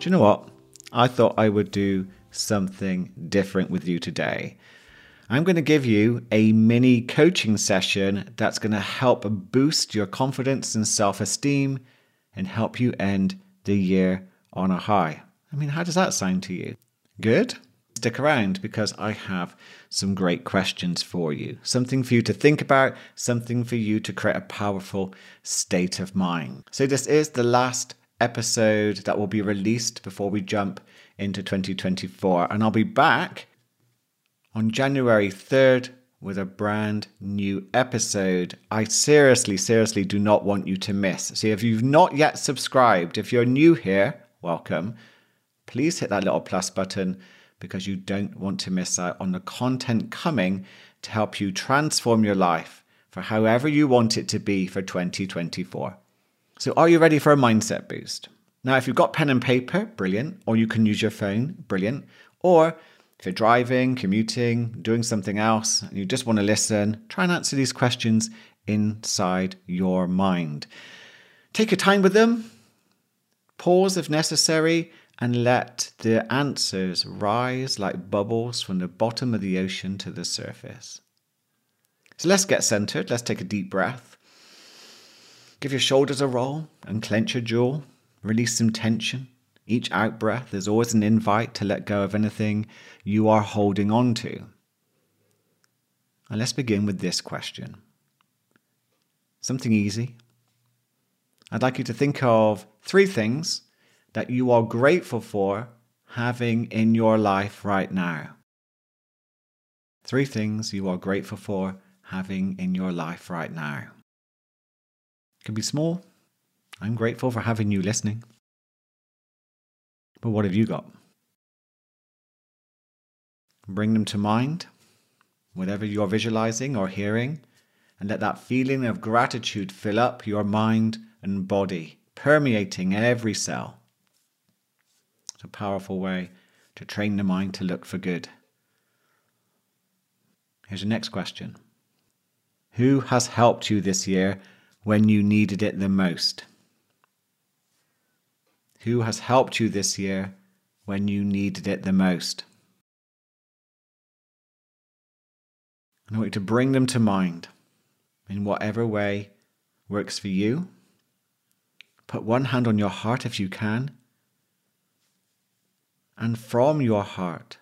Do you know what? I thought I would do something different with you today. I'm going to give you a mini coaching session that's going to help boost your confidence and self esteem and help you end the year on a high. I mean, how does that sound to you? Good? Stick around because I have some great questions for you. Something for you to think about, something for you to create a powerful state of mind. So, this is the last episode that will be released before we jump into 2024. And I'll be back on January 3rd with a brand new episode. I seriously, seriously do not want you to miss. So if you've not yet subscribed, if you're new here, welcome. Please hit that little plus button because you don't want to miss out on the content coming to help you transform your life for however you want it to be for 2024. So, are you ready for a mindset boost? Now, if you've got pen and paper, brilliant, or you can use your phone, brilliant, or if you're driving, commuting, doing something else, and you just want to listen, try and answer these questions inside your mind. Take your time with them, pause if necessary, and let the answers rise like bubbles from the bottom of the ocean to the surface. So let's get centered. Let's take a deep breath. Give your shoulders a roll and clench your jaw. Release some tension. Each out breath is always an invite to let go of anything you are holding on to. And let's begin with this question. Something easy. I'd like you to think of three things that you are grateful for having in your life right now. Three things you are grateful for having in your life right now. Can be small. I'm grateful for having you listening. But what have you got? Bring them to mind, whatever you're visualizing or hearing, and let that feeling of gratitude fill up your mind and body, permeating every cell. It's a powerful way to train the mind to look for good. Here's the next question Who has helped you this year when you needed it the most? Who has helped you this year when you needed it the most? I want you to bring them to mind in whatever way works for you. Put one hand on your heart if you can. And from your heart,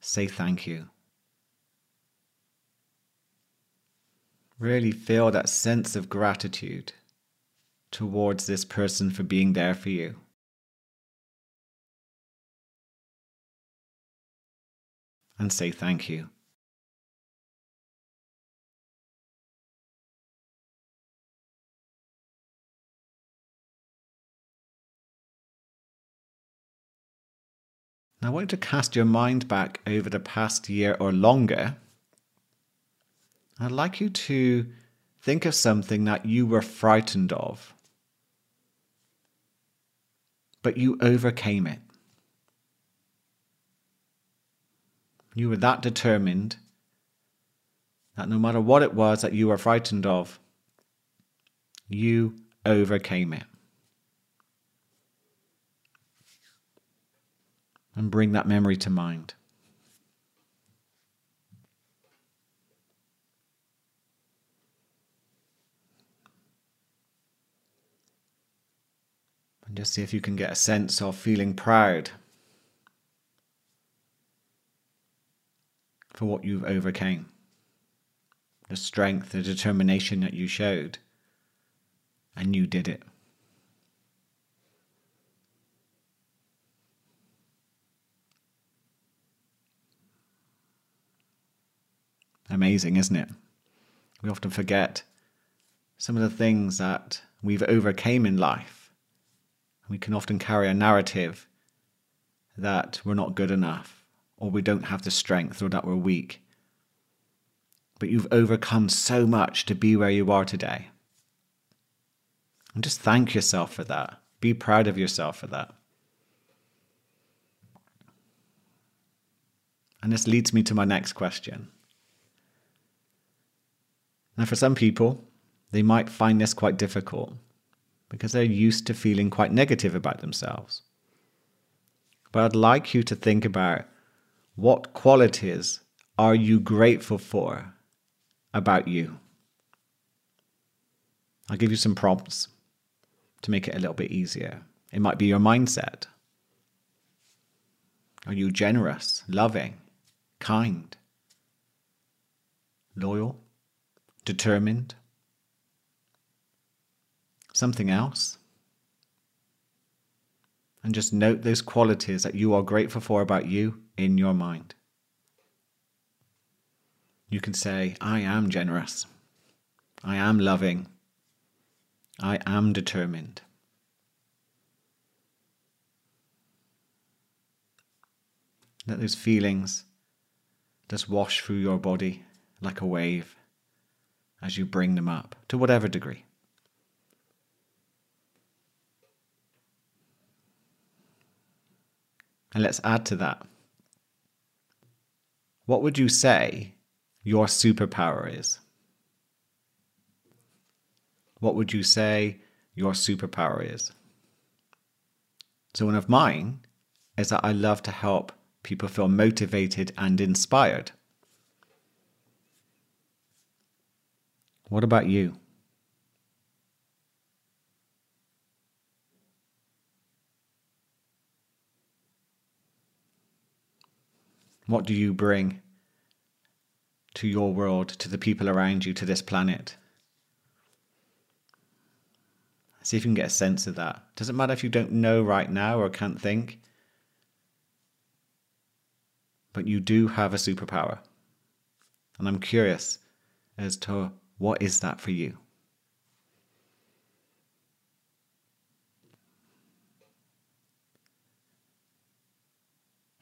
say thank you. Really feel that sense of gratitude towards this person for being there for you. And say thank you. Now, I want you to cast your mind back over the past year or longer. I'd like you to think of something that you were frightened of, but you overcame it. You were that determined that no matter what it was that you were frightened of, you overcame it. and bring that memory to mind. Just see if you can get a sense of feeling proud for what you've overcame, the strength, the determination that you showed, and you did it. amazing, isn't it? We often forget some of the things that we've overcame in life. We can often carry a narrative that we're not good enough, or we don't have the strength, or that we're weak. But you've overcome so much to be where you are today. And just thank yourself for that. Be proud of yourself for that. And this leads me to my next question. Now, for some people, they might find this quite difficult because they're used to feeling quite negative about themselves. But I'd like you to think about what qualities are you grateful for about you? I'll give you some prompts to make it a little bit easier. It might be your mindset. Are you generous, loving, kind, loyal, determined? Something else? And just note those qualities that you are grateful for about you in your mind. You can say, I am generous. I am loving. I am determined. Let those feelings just wash through your body like a wave as you bring them up to whatever degree. And let's add to that. What would you say your superpower is? What would you say your superpower is? So, one of mine is that I love to help people feel motivated and inspired. What about you? What do you bring to your world, to the people around you, to this planet? See if you can get a sense of that. Doesn't matter if you don't know right now or can't think but you do have a superpower. And I'm curious as to what is that for you?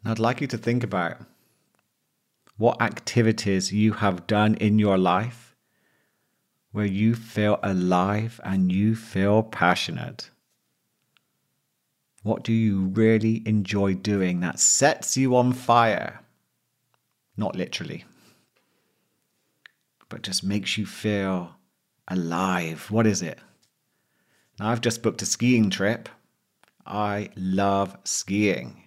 And I'd like you to think about what activities you have done in your life where you feel alive and you feel passionate. What do you really enjoy doing that sets you on fire? Not literally, but just makes you feel alive. What is it? Now, I've just booked a skiing trip. I love skiing.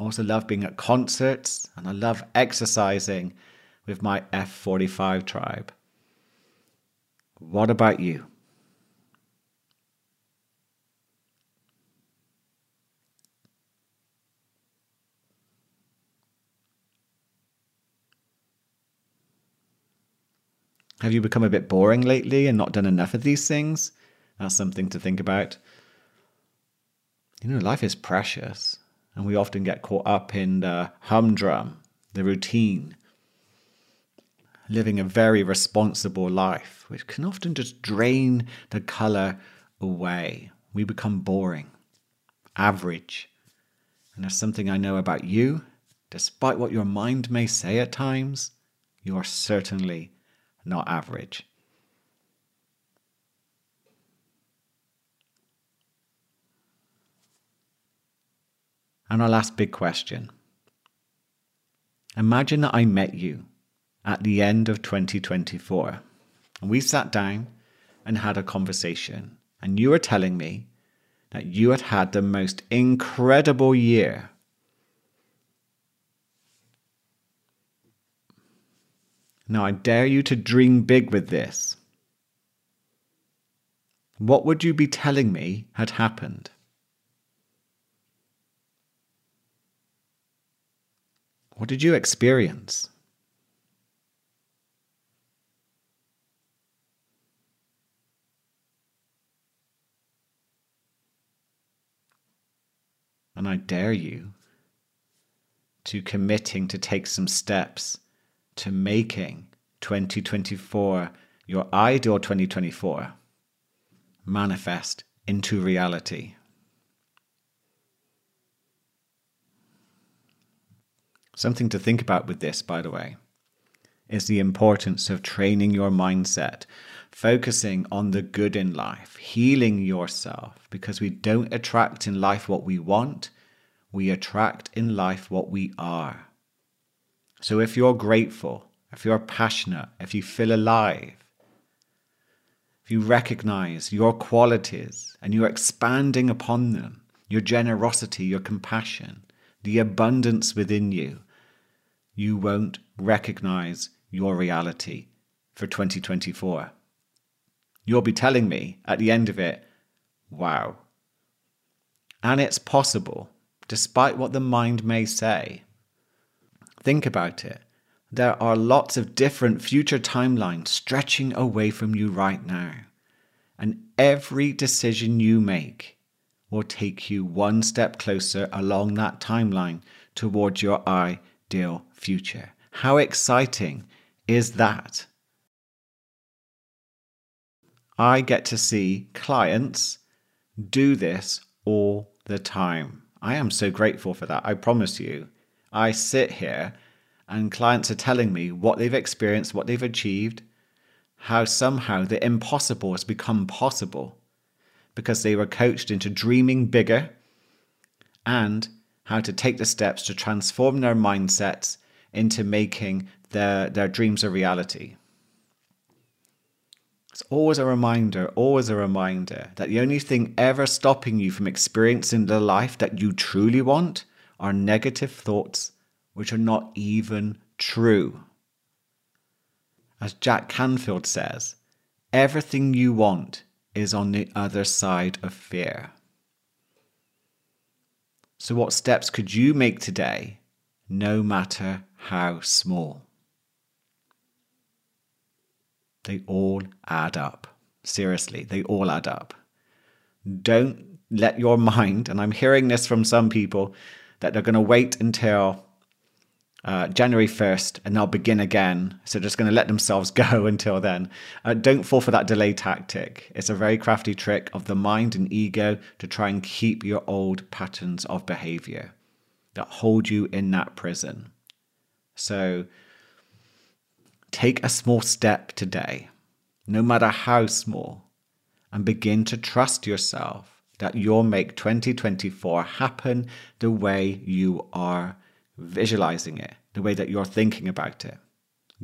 I also love being at concerts and I love exercising with my F45 tribe. What about you? Have you become a bit boring lately and not done enough of these things? That's something to think about. You know, life is precious, and we often get caught up in the humdrum, the routine, living a very responsible life, which can often just drain the color away. We become boring, average. And there's something I know about you. Despite what your mind may say at times, you are certainly not average. And our last big question. Imagine that I met you at the end of 2024 and we sat down and had a conversation, and you were telling me that you had had the most incredible year Now I dare you to dream big with this. What would you be telling me had happened? What did you experience? And I dare you to committing to take some steps to making 2024 your ideal 2024 manifest into reality. Something to think about with this, by the way, is the importance of training your mindset, focusing on the good in life, healing yourself, because we don't attract in life what we want, we attract in life what we are. So if you're grateful, if you're passionate, if you feel alive, if you recognize your qualities and you're expanding upon them, your generosity, your compassion, the abundance within you, you won't recognize your reality for 2024. You'll be telling me at the end of it, wow. And it's possible, despite what the mind may say. Think about it. There are lots of different future timelines stretching away from you right now. And every decision you make will take you one step closer along that timeline towards your ideal future. How exciting is that? I get to see clients do this all the time. I am so grateful for that. I promise you. I sit here and clients are telling me what they've experienced, what they've achieved, how somehow the impossible has become possible because they were coached into dreaming bigger and how to take the steps to transform their mindsets into making their, their dreams a reality. It's always a reminder, always a reminder that the only thing ever stopping you from experiencing the life that you truly want are negative thoughts which are not even true. As Jack Canfield says, everything you want is on the other side of fear. So, what steps could you make today, no matter how small? They all add up. Seriously, they all add up. Don't let your mind, and I'm hearing this from some people, that they're going to wait until uh, January 1st and they'll begin again. So just going to let themselves go until then. Uh, don't fall for that delay tactic. It's a very crafty trick of the mind and ego to try and keep your old patterns of behavior that hold you in that prison. So take a small step today, no matter how small, and begin to trust yourself that you'll make 2024 happen the way you are visualizing it, the way that you're thinking about it.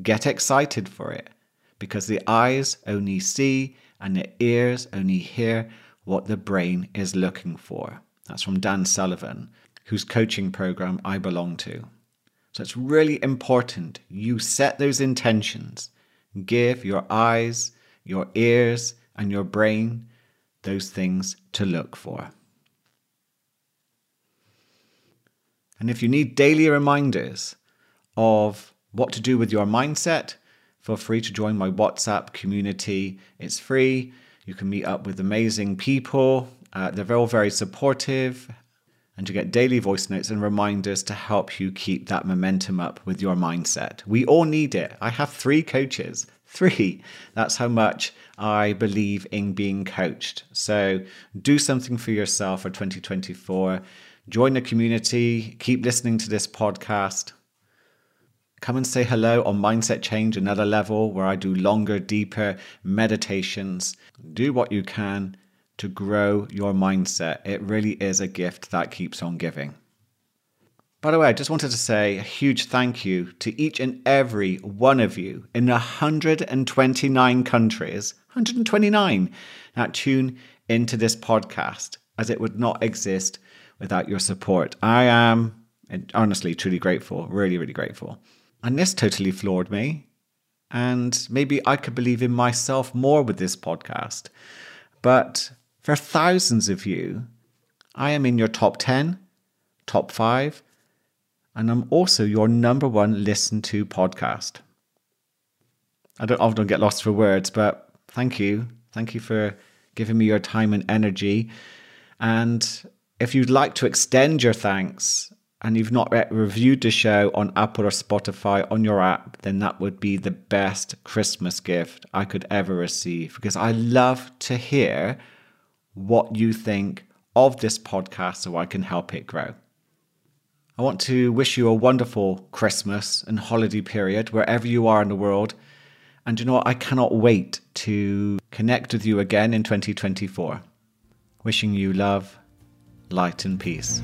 Get excited for it because the eyes only see and the ears only hear what the brain is looking for. That's from Dan Sullivan, whose coaching program I belong to. So it's really important you set those intentions. Give your eyes, your ears, and your brain those things to look for. And if you need daily reminders of what to do with your mindset, feel free to join my WhatsApp community. It's free. You can meet up with amazing people. Uh, they're all very supportive. And you get daily voice notes and reminders to help you keep that momentum up with your mindset. We all need it. I have three coaches. Three. That's how much I believe in being coached. So do something for yourself for 2024 join the community, keep listening to this podcast. Come and say hello on Mindset Change, another level where I do longer, deeper meditations. Do what you can to grow your mindset. It really is a gift that keeps on giving. By the way, I just wanted to say a huge thank you to each and every one of you in 129 countries, 129, that tune into this podcast, as it would not exist without your support. I am honestly truly grateful, really, really grateful. And this totally floored me. And maybe I could believe in myself more with this podcast. But for thousands of you, I am in your top 10, top five, and I'm also your number one listened to podcast. I don't often get lost for words, but thank you. Thank you for giving me your time and energy. And if you'd like to extend your thanks and you've not yet reviewed the show on Apple or Spotify on your app, then that would be the best Christmas gift I could ever receive because I love to hear what you think of this podcast so I can help it grow. I want to wish you a wonderful Christmas and holiday period wherever you are in the world. And you know what? I cannot wait to connect with you again in 2024. Wishing you love light and peace.